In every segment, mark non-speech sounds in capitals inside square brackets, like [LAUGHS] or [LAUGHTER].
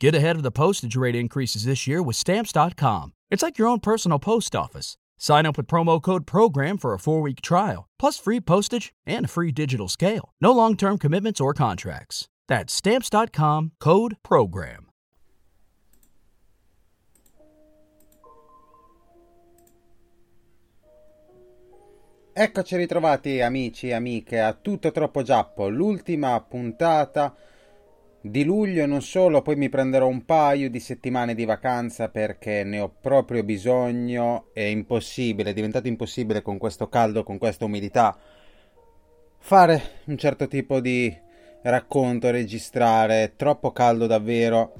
Get ahead of the postage rate increases this year with Stamps.com. It's like your own personal post office. Sign up with promo code PROGRAM for a four week trial, plus free postage and a free digital scale. No long term commitments or contracts. That's Stamps.com code PROGRAM. Eccoci ritrovati amici e amiche a Tutto Troppo Giappo, l'ultima puntata di luglio e non solo, poi mi prenderò un paio di settimane di vacanza perché ne ho proprio bisogno, è impossibile, è diventato impossibile con questo caldo, con questa umidità fare un certo tipo di racconto, registrare, è troppo caldo davvero,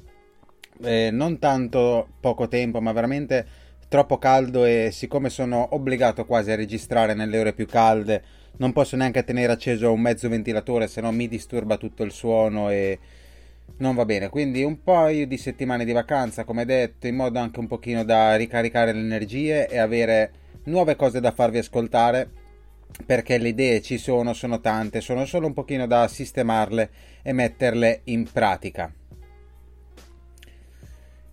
eh, non tanto poco tempo ma veramente troppo caldo e siccome sono obbligato quasi a registrare nelle ore più calde non posso neanche tenere acceso un mezzo ventilatore se no mi disturba tutto il suono e non va bene quindi un paio di settimane di vacanza come detto in modo anche un pochino da ricaricare le energie e avere nuove cose da farvi ascoltare perché le idee ci sono, sono tante, sono solo un pochino da sistemarle e metterle in pratica.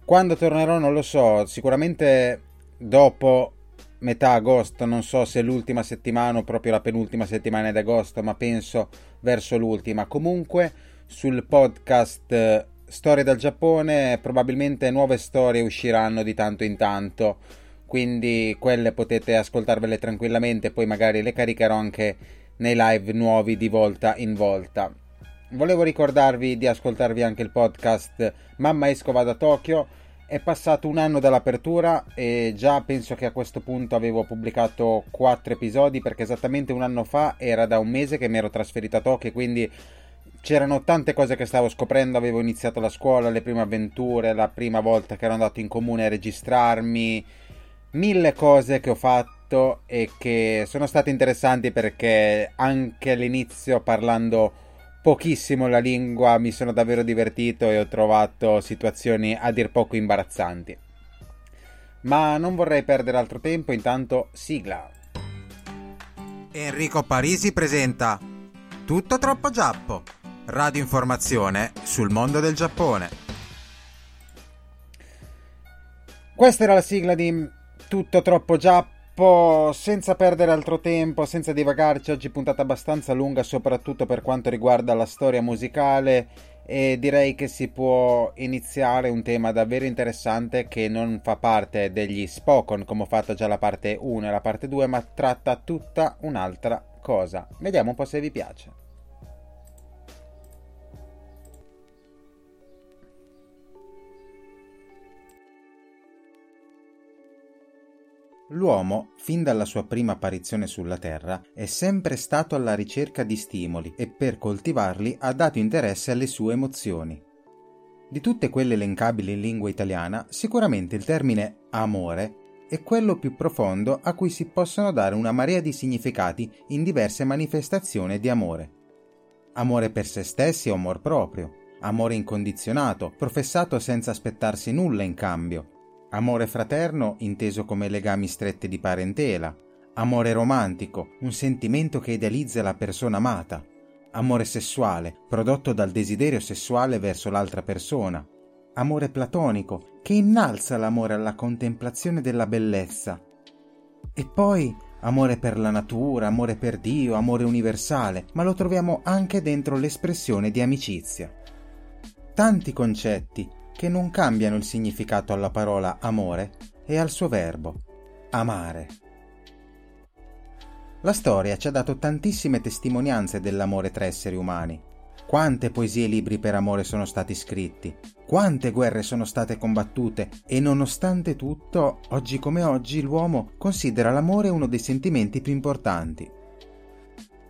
Quando tornerò non lo so, sicuramente dopo metà agosto, non so se l'ultima settimana o proprio la penultima settimana di agosto, ma penso verso l'ultima. Comunque sul podcast eh, Storie dal Giappone. Probabilmente nuove storie usciranno di tanto in tanto, quindi quelle potete ascoltarvele tranquillamente, poi magari le caricherò anche nei live nuovi di volta in volta. Volevo ricordarvi di ascoltarvi anche il podcast Mamma esco vado a Tokyo. È passato un anno dall'apertura e già penso che a questo punto avevo pubblicato quattro episodi perché esattamente un anno fa era da un mese che mi ero trasferito a Tokyo quindi c'erano tante cose che stavo scoprendo, avevo iniziato la scuola, le prime avventure, la prima volta che ero andato in comune a registrarmi, mille cose che ho fatto e che sono state interessanti perché anche all'inizio parlando pochissimo la lingua, mi sono davvero divertito e ho trovato situazioni a dir poco imbarazzanti. Ma non vorrei perdere altro tempo, intanto sigla. Enrico Parisi presenta Tutto troppo Giappo, radioinformazione sul mondo del Giappone. Questa era la sigla di Tutto troppo Giappo po' senza perdere altro tempo, senza divagarci, oggi puntata abbastanza lunga soprattutto per quanto riguarda la storia musicale e direi che si può iniziare un tema davvero interessante che non fa parte degli Spokon come ho fatto già la parte 1 e la parte 2 ma tratta tutta un'altra cosa. Vediamo un po' se vi piace. L'uomo, fin dalla sua prima apparizione sulla Terra, è sempre stato alla ricerca di stimoli e per coltivarli ha dato interesse alle sue emozioni. Di tutte quelle elencabili in lingua italiana, sicuramente il termine amore è quello più profondo a cui si possono dare una marea di significati in diverse manifestazioni di amore. Amore per se stessi o amor proprio, amore incondizionato, professato senza aspettarsi nulla in cambio, Amore fraterno inteso come legami stretti di parentela. Amore romantico, un sentimento che idealizza la persona amata. Amore sessuale, prodotto dal desiderio sessuale verso l'altra persona. Amore platonico, che innalza l'amore alla contemplazione della bellezza. E poi amore per la natura, amore per Dio, amore universale, ma lo troviamo anche dentro l'espressione di amicizia. Tanti concetti che non cambiano il significato alla parola amore e al suo verbo, amare. La storia ci ha dato tantissime testimonianze dell'amore tra esseri umani. Quante poesie e libri per amore sono stati scritti, quante guerre sono state combattute e nonostante tutto, oggi come oggi l'uomo considera l'amore uno dei sentimenti più importanti.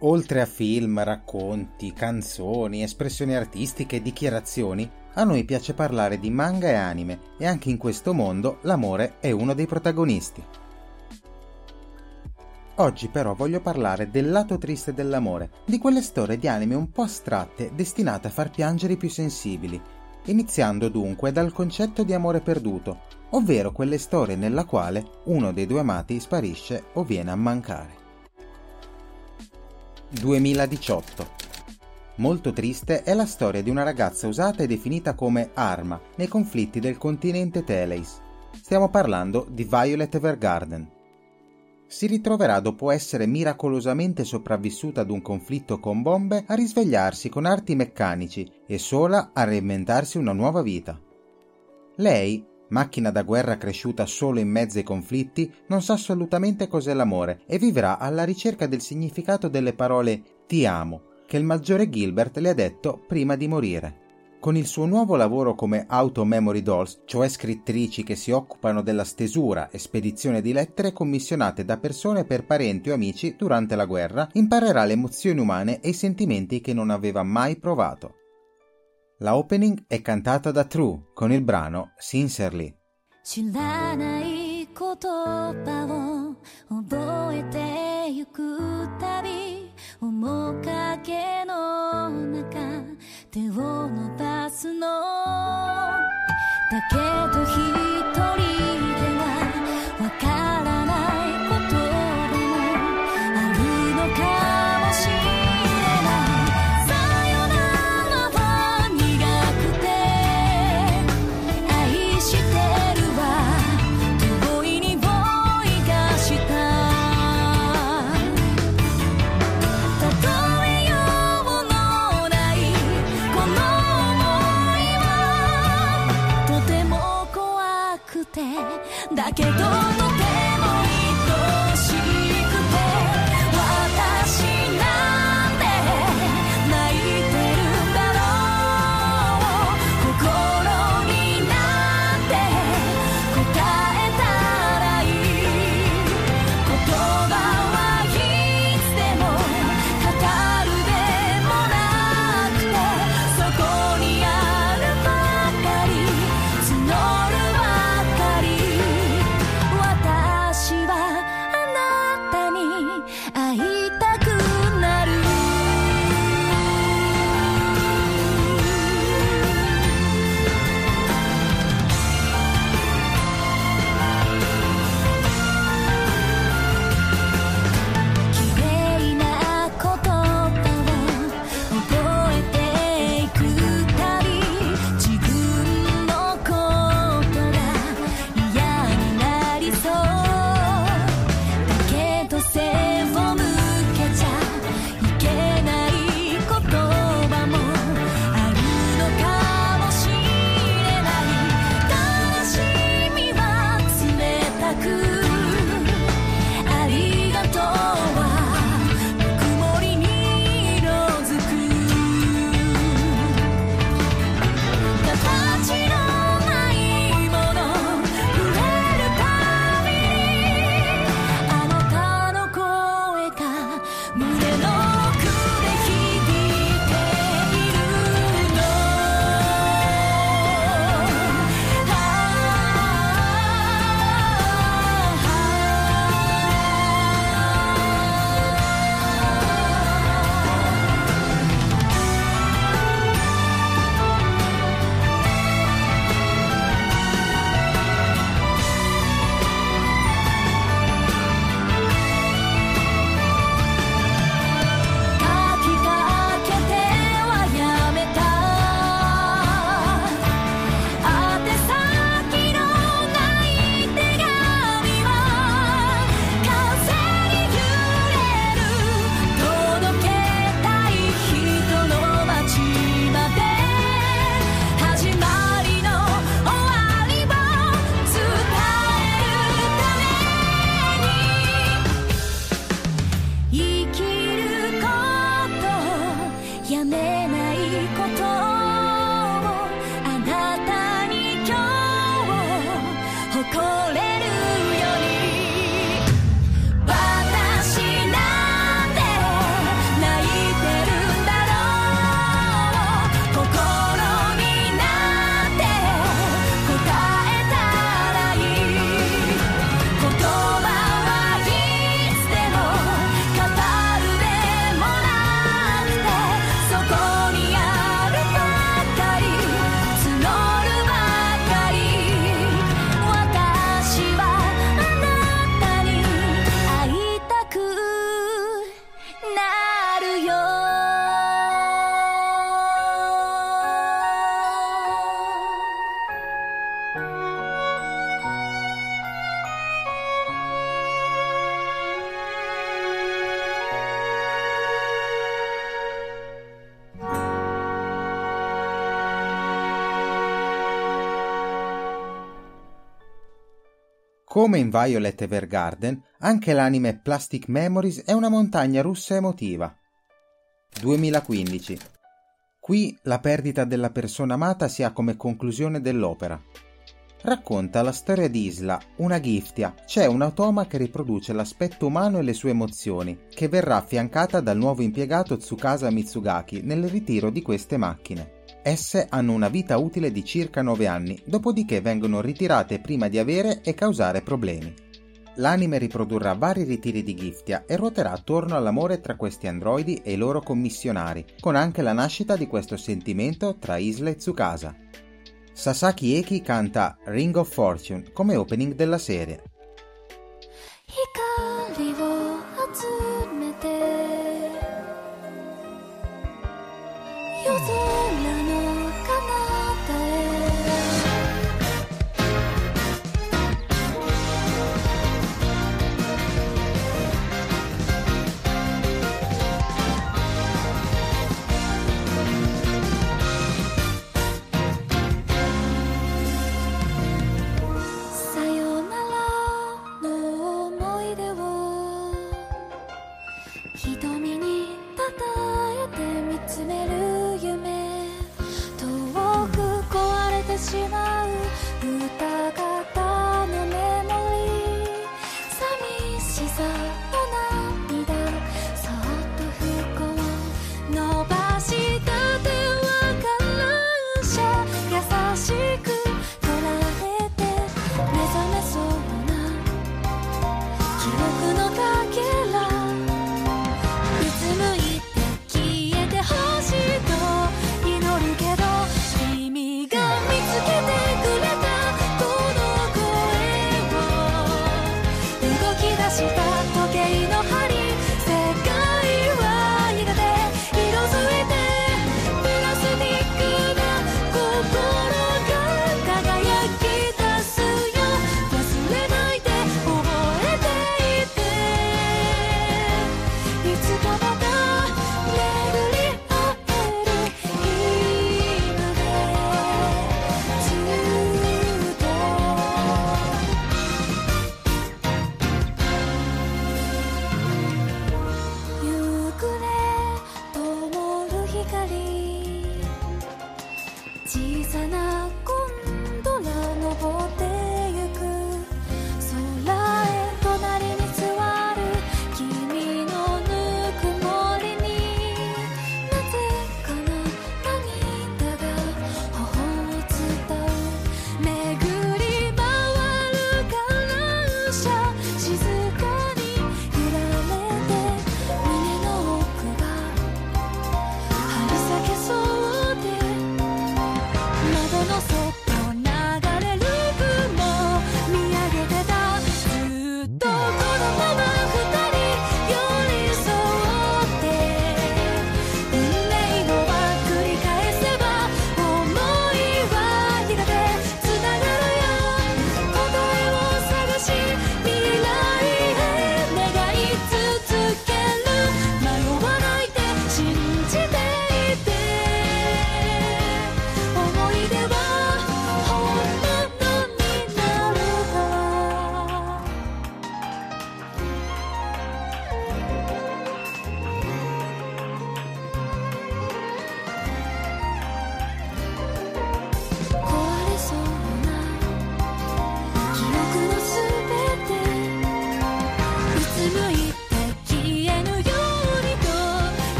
Oltre a film, racconti, canzoni, espressioni artistiche e dichiarazioni, a noi piace parlare di manga e anime e anche in questo mondo l'amore è uno dei protagonisti. Oggi però voglio parlare del lato triste dell'amore, di quelle storie di anime un po' astratte destinate a far piangere i più sensibili, iniziando dunque dal concetto di amore perduto, ovvero quelle storie nella quale uno dei due amati sparisce o viene a mancare. 2018 Molto triste è la storia di una ragazza usata e definita come arma nei conflitti del continente Teleis. Stiamo parlando di Violet Evergarden. Si ritroverà dopo essere miracolosamente sopravvissuta ad un conflitto con bombe a risvegliarsi con arti meccanici e sola a reinventarsi una nuova vita. Lei, macchina da guerra cresciuta solo in mezzo ai conflitti, non sa assolutamente cos'è l'amore e vivrà alla ricerca del significato delle parole ti amo che il maggiore Gilbert le ha detto prima di morire. Con il suo nuovo lavoro come Auto Memory Dolls, cioè scrittrici che si occupano della stesura e spedizione di lettere commissionate da persone per parenti o amici durante la guerra, imparerà le emozioni umane e i sentimenti che non aveva mai provato. La opening è cantata da True con il brano Sincerely. 知らない言葉を覚えてゆくたび 面影 Come in Violet Evergarden, anche l'anime Plastic Memories è una montagna russa emotiva. 2015. Qui la perdita della persona amata si ha come conclusione dell'opera. Racconta la storia di Isla, una giftia, cioè un automa che riproduce l'aspetto umano e le sue emozioni, che verrà affiancata dal nuovo impiegato Tsukasa Mitsugaki nel ritiro di queste macchine. Esse hanno una vita utile di circa 9 anni, dopodiché vengono ritirate prima di avere e causare problemi. L'anime riprodurrà vari ritiri di Giftia e ruoterà attorno all'amore tra questi androidi e i loro commissionari, con anche la nascita di questo sentimento tra Isla e Tsukasa. Sasaki Eki canta Ring of Fortune come opening della serie.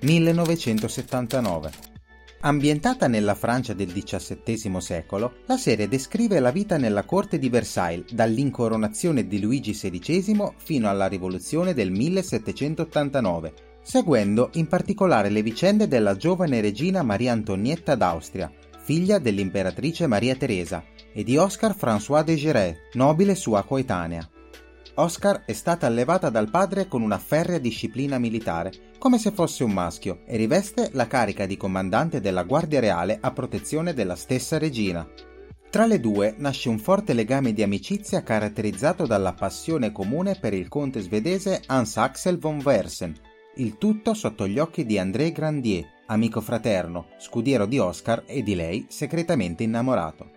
1979. Ambientata nella Francia del XVII secolo, la serie descrive la vita nella corte di Versailles dall'incoronazione di Luigi XVI fino alla rivoluzione del 1789, seguendo in particolare le vicende della giovane regina Maria Antonietta d'Austria, figlia dell'imperatrice Maria Teresa, e di Oscar François de Géret, nobile sua coetanea. Oscar è stata allevata dal padre con una ferrea disciplina militare, come se fosse un maschio, e riveste la carica di comandante della Guardia Reale a protezione della stessa regina. Tra le due nasce un forte legame di amicizia caratterizzato dalla passione comune per il conte svedese Hans Axel von Versen, il tutto sotto gli occhi di André Grandier, amico fraterno, scudiero di Oscar e di lei segretamente innamorato.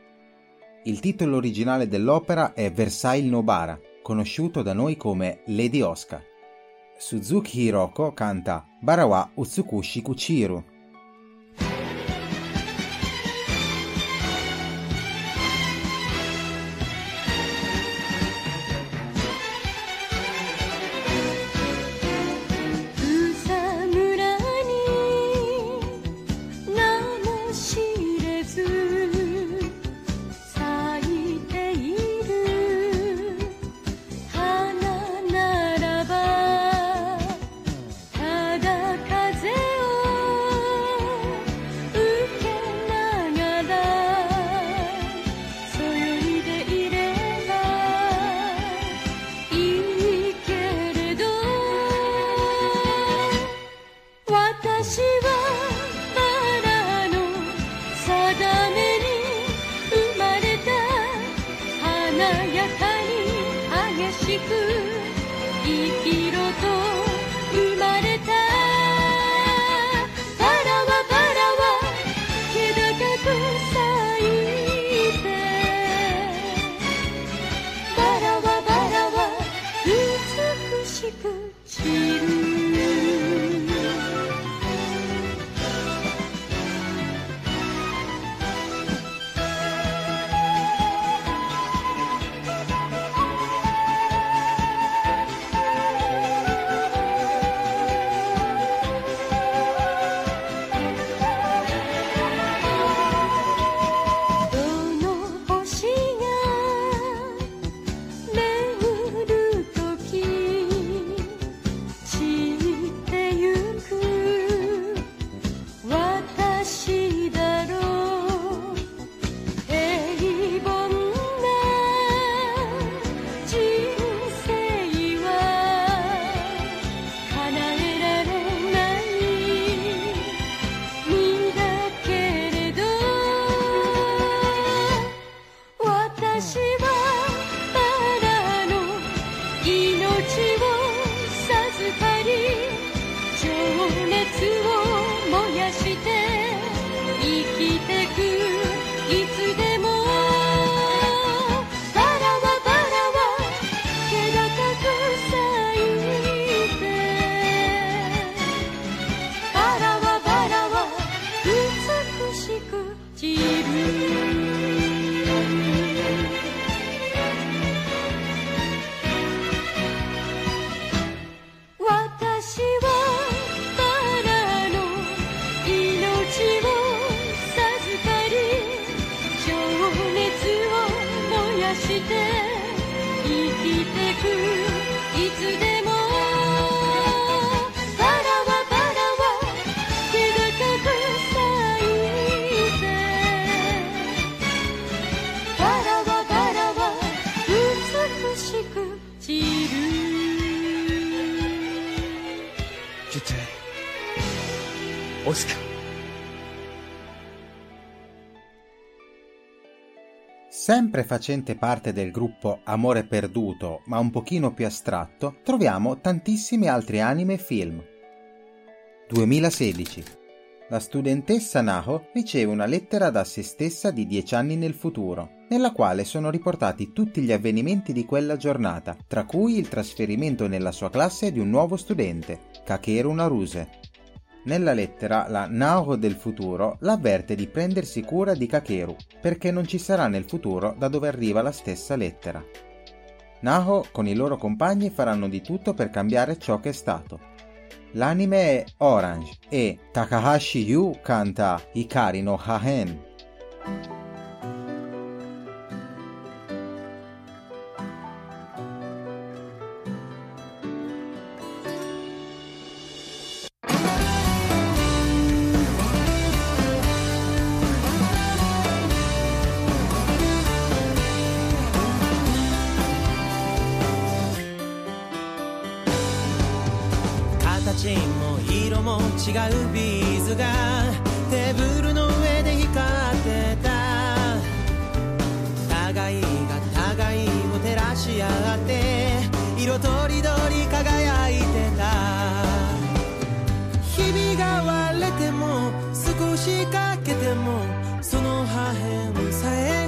Il titolo originale dell'opera è Versailles Nobara, conosciuto da noi come Lady Oscar. Suzuki Hiroko canta Barawa Utsukushi Kuchiru. Oscar. Sempre facente parte del gruppo Amore Perduto, ma un pochino più astratto, troviamo tantissimi altri anime e film. 2016. La studentessa Naho riceve una lettera da se stessa di 10 anni nel futuro, nella quale sono riportati tutti gli avvenimenti di quella giornata, tra cui il trasferimento nella sua classe di un nuovo studente, Kakeru Naruse, nella lettera la Naoro del futuro l'avverte di prendersi cura di Kakeru, perché non ci sarà nel futuro da dove arriva la stessa lettera. Naho con i loro compagni faranno di tutto per cambiare ciò che è stato. L'anime è Orange e Takahashi Yu canta Ikari no Hahen. 指が割れても少しかけてもその破片さえ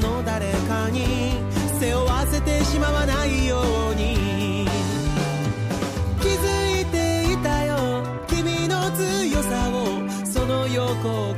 の誰かに背負わせてしまわないように。気づいていたよ君の強さをその横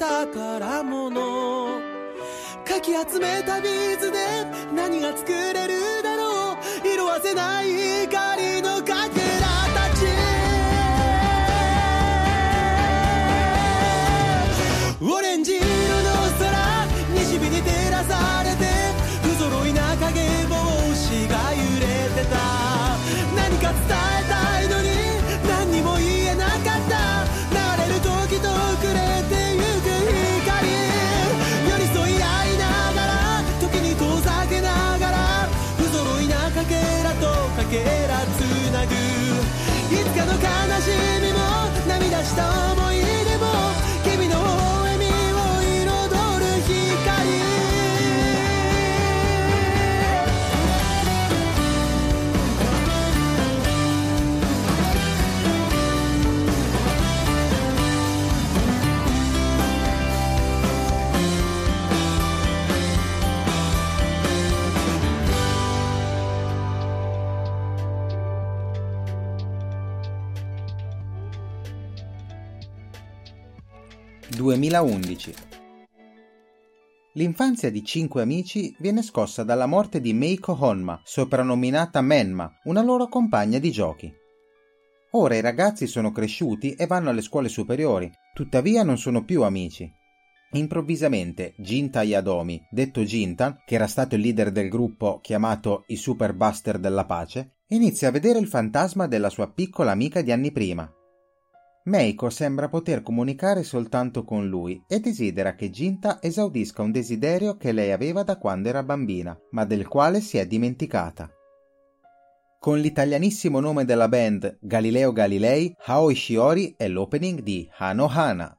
宝物かき集めたビーズで何が作れ 2011. L'infanzia di cinque amici viene scossa dalla morte di Meiko Honma, soprannominata Menma, una loro compagna di giochi. Ora i ragazzi sono cresciuti e vanno alle scuole superiori, tuttavia non sono più amici. Improvvisamente Jinta Yadomi, detto Ginta, che era stato il leader del gruppo chiamato i Super Buster della Pace, inizia a vedere il fantasma della sua piccola amica di anni prima, Meiko sembra poter comunicare soltanto con lui e desidera che Ginta esaudisca un desiderio che lei aveva da quando era bambina, ma del quale si è dimenticata. Con l'italianissimo nome della band Galileo Galilei, Aoi Shiori è l'opening di Hano Hana,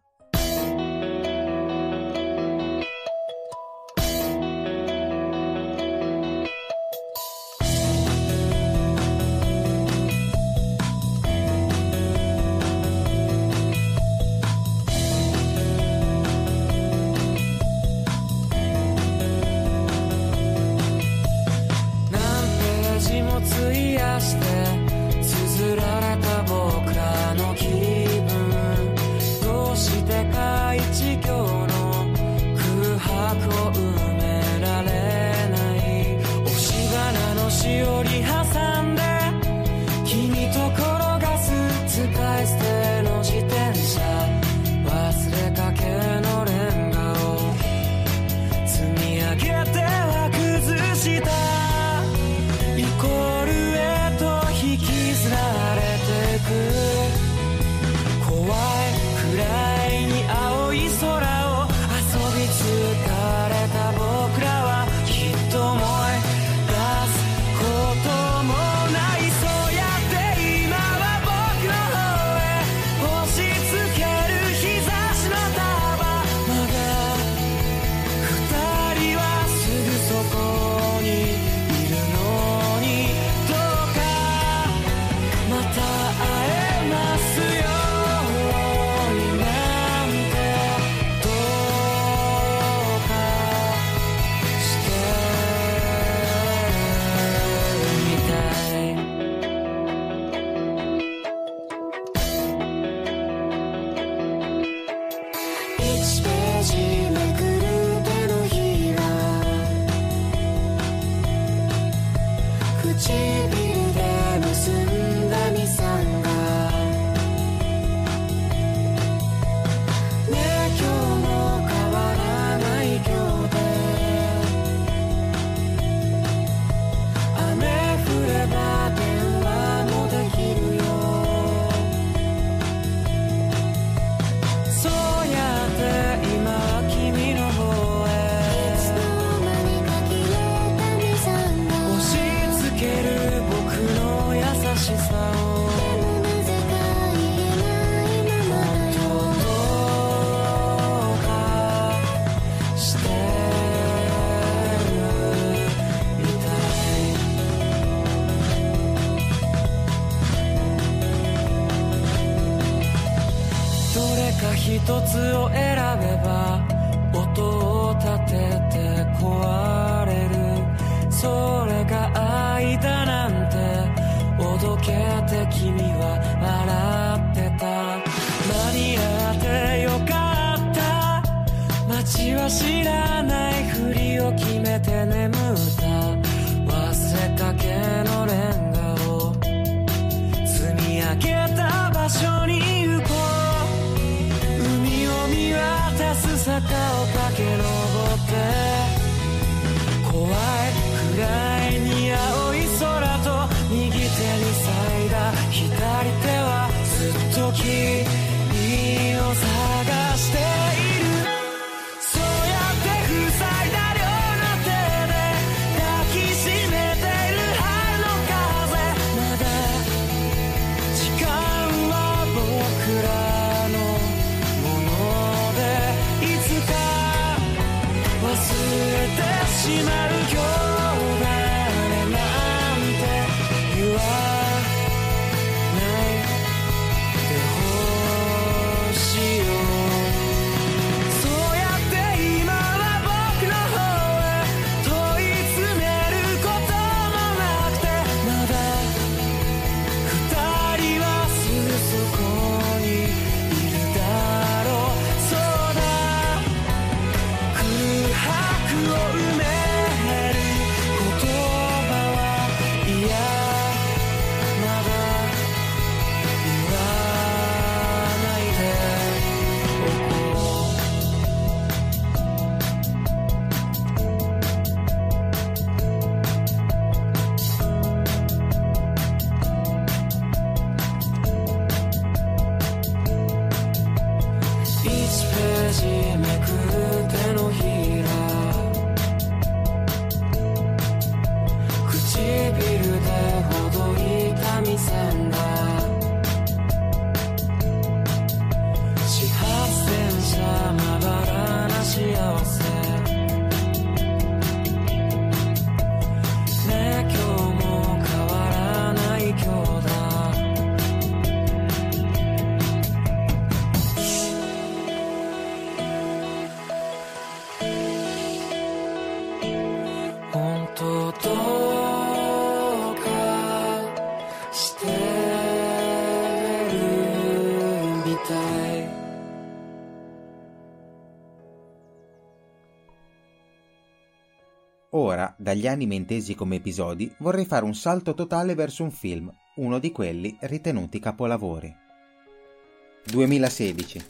じめく手のひら dagli anime intesi come episodi, vorrei fare un salto totale verso un film, uno di quelli ritenuti capolavori. 2016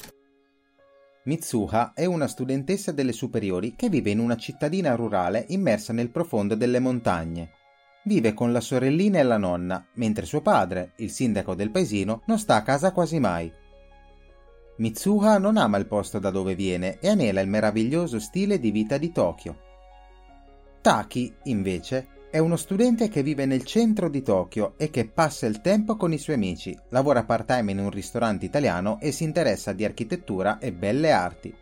Mitsuha è una studentessa delle superiori che vive in una cittadina rurale immersa nel profondo delle montagne. Vive con la sorellina e la nonna, mentre suo padre, il sindaco del paesino, non sta a casa quasi mai. Mitsuha non ama il posto da dove viene e anela il meraviglioso stile di vita di Tokyo. Taki, invece, è uno studente che vive nel centro di Tokyo e che passa il tempo con i suoi amici, lavora part-time in un ristorante italiano e si interessa di architettura e belle arti.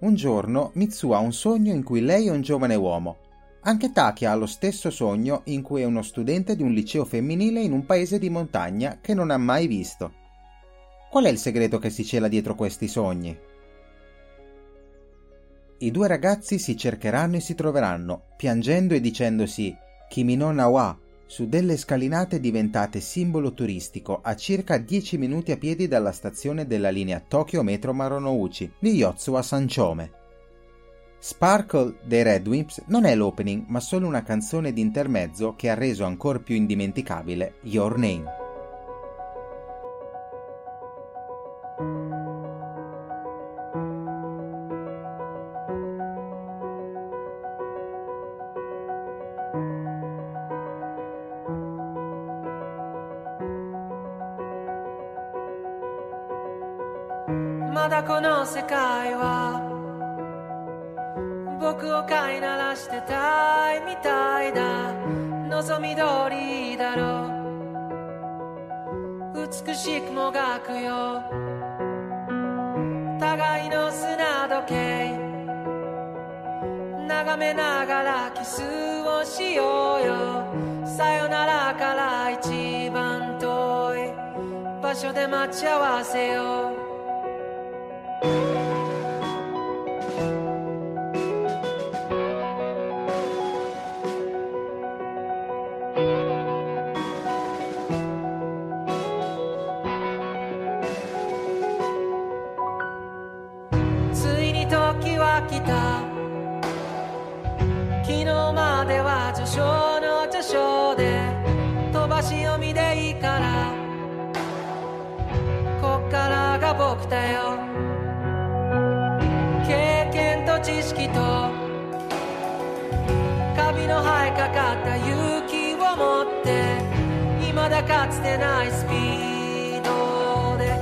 Un giorno Mitsu ha un sogno in cui lei è un giovane uomo. Anche Taki ha lo stesso sogno in cui è uno studente di un liceo femminile in un paese di montagna che non ha mai visto. Qual è il segreto che si cela dietro questi sogni? I due ragazzi si cercheranno e si troveranno, piangendo e dicendosi Kimi no na wa, su delle scalinate diventate simbolo turistico a circa 10 minuti a piedi dalla stazione della linea Tokyo Metro Maronouchi di Yotsuwa Sanchome. Sparkle dei Red Wimps non è l'opening, ma solo una canzone di intermezzo che ha reso ancora più indimenticabile Your Name.「もがくよ。互いの砂時計。眺めながらキスをしようよ。さよならから一番遠い場所で待ち合わせよう。飛ばし読みでいいから。こっからが僕だよ。経験と知識と。カビの生えかかった勇気を持って。未だかつてないスピードで。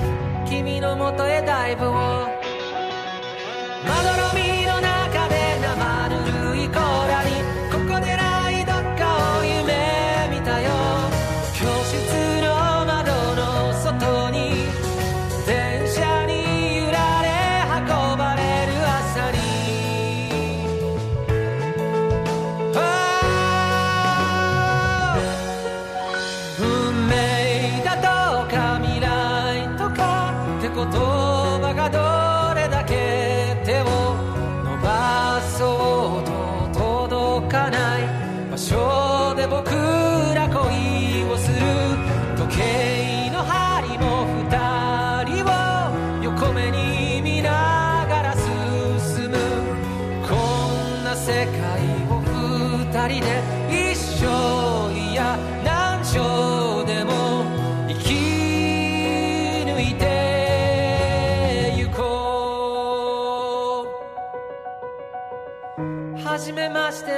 君のもとへダイブを。caught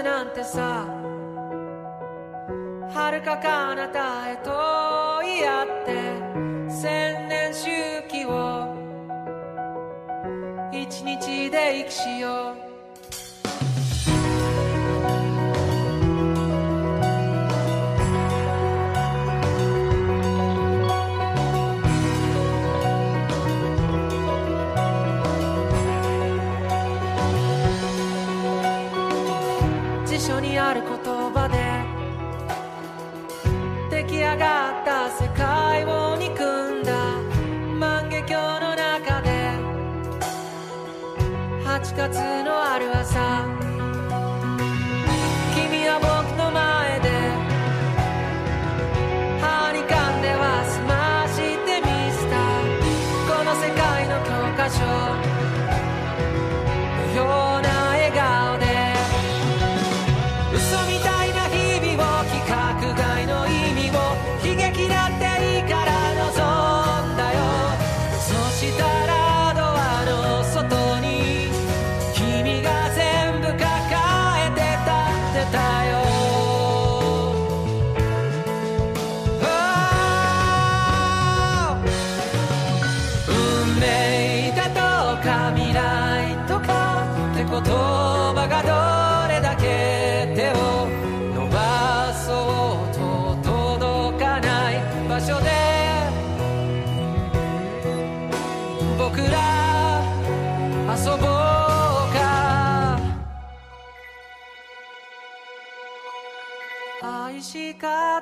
めましてなんてさ遥か彼方へと言い合って千年周期を一日で生きしよう。上がった世界を憎んだ。万華鏡の中で8月のある朝。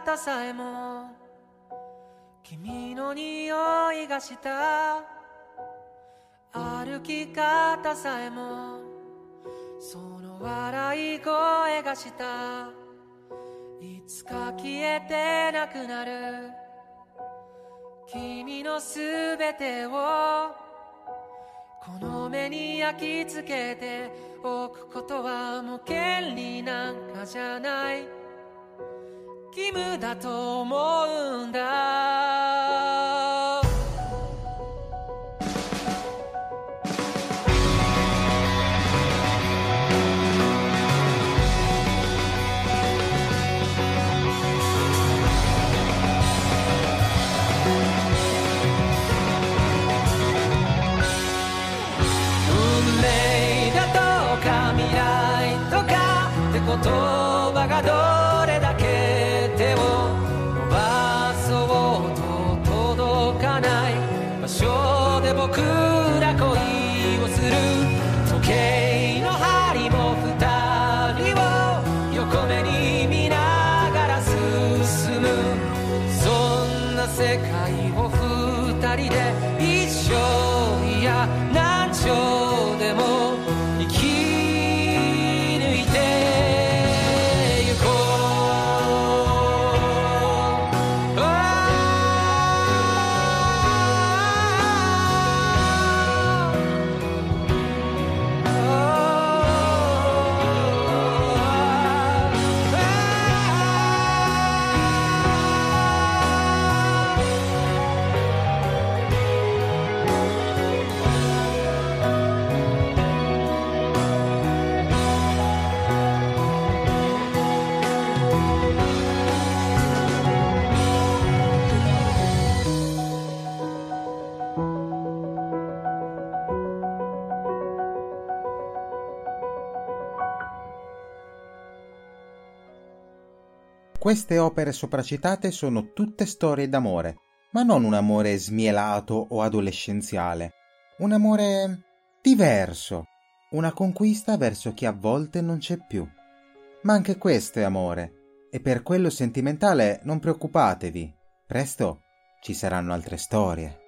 方さえも君の匂いがした。歩き方さえもその笑い声がした。いつか消えてなくなる。君のすべてをこの目に焼き付けておくことはもう権利なんかじゃない。義務だと思うんだ。Queste opere sopracitate sono tutte storie d'amore, ma non un amore smielato o adolescenziale, un amore diverso, una conquista verso chi a volte non c'è più. Ma anche questo è amore, e per quello sentimentale non preoccupatevi, presto ci saranno altre storie.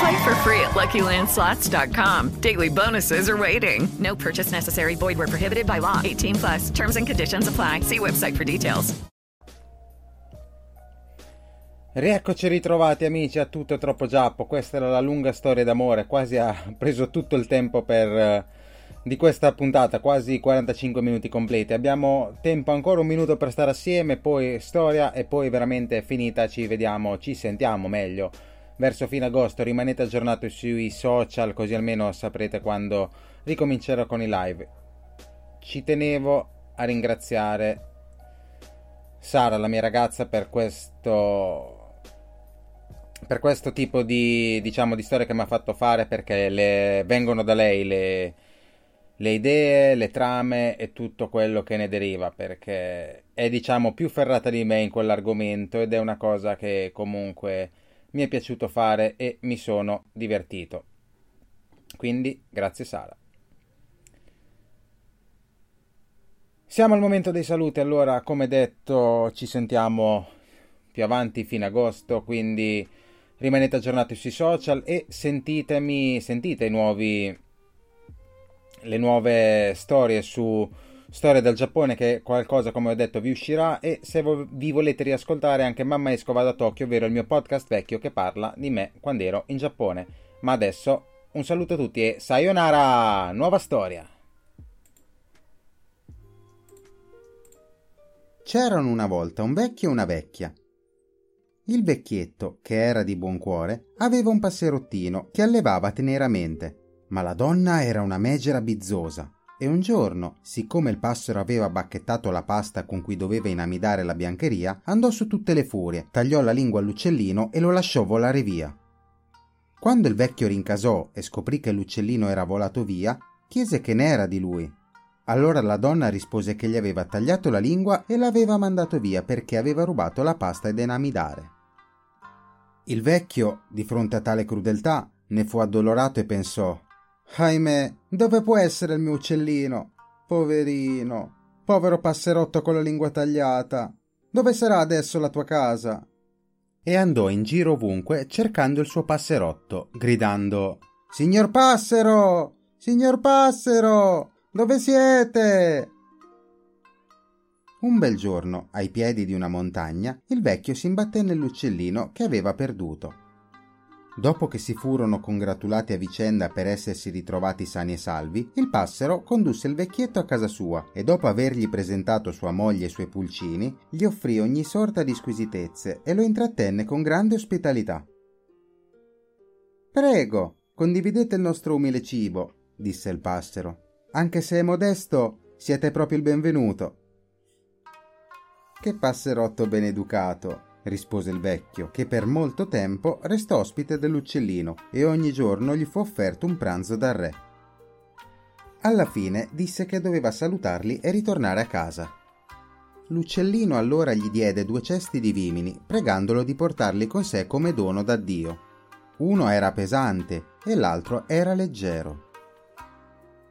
Play for free at LuckyLandSlots.com. Daily bonuses are waiting. No purchase necessary. Void where prohibited by law. 18 plus. Terms and conditions apply. See website for details. Rieccoci ritrovati amici a tutto troppo giappo, questa era la lunga storia d'amore, quasi ha [LAUGHS] preso tutto il tempo per, eh, di questa puntata, quasi 45 minuti completi. Abbiamo tempo ancora un minuto per stare assieme, poi storia e poi veramente finita, ci vediamo, ci sentiamo meglio verso fine agosto. Rimanete aggiornati sui social così almeno saprete quando ricomincerò con i live. Ci tenevo a ringraziare Sara, la mia ragazza, per questo per questo tipo di diciamo di storia che mi ha fatto fare perché le, vengono da lei le, le idee, le trame e tutto quello che ne deriva perché è diciamo più ferrata di me in quell'argomento ed è una cosa che comunque mi è piaciuto fare e mi sono divertito. Quindi grazie Sara. Siamo al momento dei saluti, allora come detto ci sentiamo più avanti fino agosto, quindi rimanete aggiornati sui social e sentitemi, sentite i nuovi, le nuove storie su Storia del Giappone che qualcosa come ho detto vi uscirà e se vi volete riascoltare anche Mamma Esco va da Tokyo, ovvero il mio podcast vecchio che parla di me quando ero in Giappone. Ma adesso un saluto a tutti e sayonara! Nuova storia! C'erano una volta un vecchio e una vecchia. Il vecchietto, che era di buon cuore, aveva un passerottino che allevava teneramente, ma la donna era una megera bizzosa e un giorno, siccome il passero aveva bacchettato la pasta con cui doveva inamidare la biancheria, andò su tutte le furie, tagliò la lingua all'uccellino e lo lasciò volare via. Quando il vecchio rincasò e scoprì che l'uccellino era volato via, chiese che n'era di lui. Allora la donna rispose che gli aveva tagliato la lingua e l'aveva mandato via perché aveva rubato la pasta da inamidare. Il vecchio, di fronte a tale crudeltà, ne fu addolorato e pensò Ahimè, dove può essere il mio uccellino? Poverino, povero passerotto con la lingua tagliata. Dove sarà adesso la tua casa? E andò in giro ovunque cercando il suo passerotto, gridando Signor Passero! Signor Passero! Dove siete? Un bel giorno, ai piedi di una montagna, il vecchio si imbatté nell'uccellino che aveva perduto. Dopo che si furono congratulati a vicenda per essersi ritrovati sani e salvi, il passero condusse il vecchietto a casa sua e dopo avergli presentato sua moglie e i suoi pulcini, gli offrì ogni sorta di squisitezze e lo intrattenne con grande ospitalità. Prego, condividete il nostro umile cibo, disse il passero. Anche se è modesto, siete proprio il benvenuto. Che passerotto beneducato, rispose il vecchio, che per molto tempo restò ospite dell'uccellino e ogni giorno gli fu offerto un pranzo dal re. Alla fine disse che doveva salutarli e ritornare a casa. L'uccellino allora gli diede due cesti di vimini, pregandolo di portarli con sé come dono da Dio. Uno era pesante e l'altro era leggero.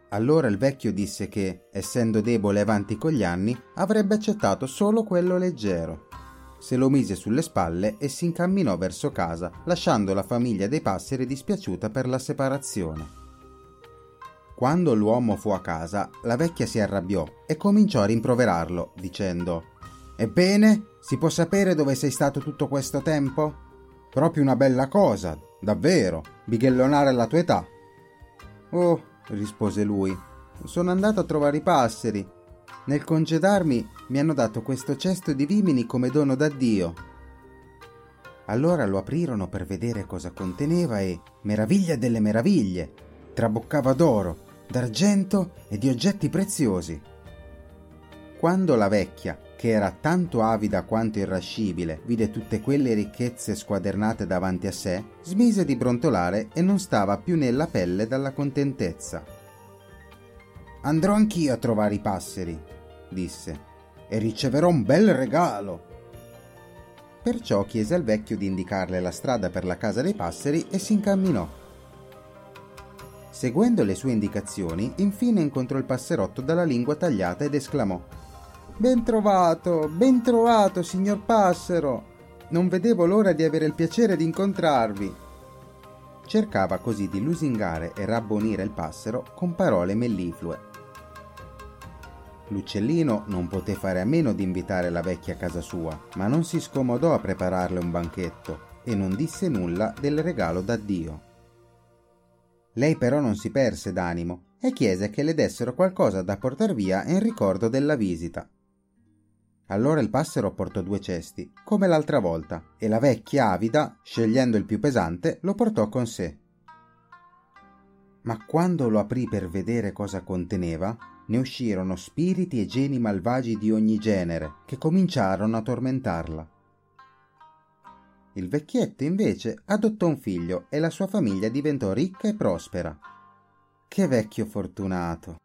Allora il vecchio disse che, essendo debole avanti con gli anni, avrebbe accettato solo quello leggero. Se lo mise sulle spalle e si incamminò verso casa, lasciando la famiglia dei passeri dispiaciuta per la separazione. Quando l'uomo fu a casa, la vecchia si arrabbiò e cominciò a rimproverarlo, dicendo Ebbene, si può sapere dove sei stato tutto questo tempo? Proprio una bella cosa, davvero, bighellonare alla tua età. Oh, rispose lui, sono andato a trovare i passeri. Nel congedarmi mi hanno dato questo cesto di vimini come dono da Dio. Allora lo aprirono per vedere cosa conteneva e, meraviglia delle meraviglie, traboccava d'oro, d'argento e di oggetti preziosi. Quando la vecchia, che era tanto avida quanto irascibile, vide tutte quelle ricchezze squadernate davanti a sé, smise di brontolare e non stava più nella pelle dalla contentezza. Andrò anch'io a trovare i passeri, disse, e riceverò un bel regalo. Perciò chiese al vecchio di indicarle la strada per la casa dei passeri e si incamminò. Seguendo le sue indicazioni, infine incontrò il passerotto dalla lingua tagliata ed esclamò Ben trovato, ben trovato, signor Passero. Non vedevo l'ora di avere il piacere di incontrarvi. Cercava così di lusingare e rabbonire il passero con parole melliflue. L'uccellino non poté fare a meno di invitare la vecchia a casa sua, ma non si scomodò a prepararle un banchetto e non disse nulla del regalo da Dio. Lei però non si perse d'animo e chiese che le dessero qualcosa da portar via in ricordo della visita. Allora il passero portò due cesti, come l'altra volta, e la vecchia avida, scegliendo il più pesante, lo portò con sé. Ma quando lo aprì per vedere cosa conteneva, ne uscirono spiriti e geni malvagi di ogni genere che cominciarono a tormentarla. Il vecchietto invece adottò un figlio e la sua famiglia diventò ricca e prospera. Che vecchio fortunato!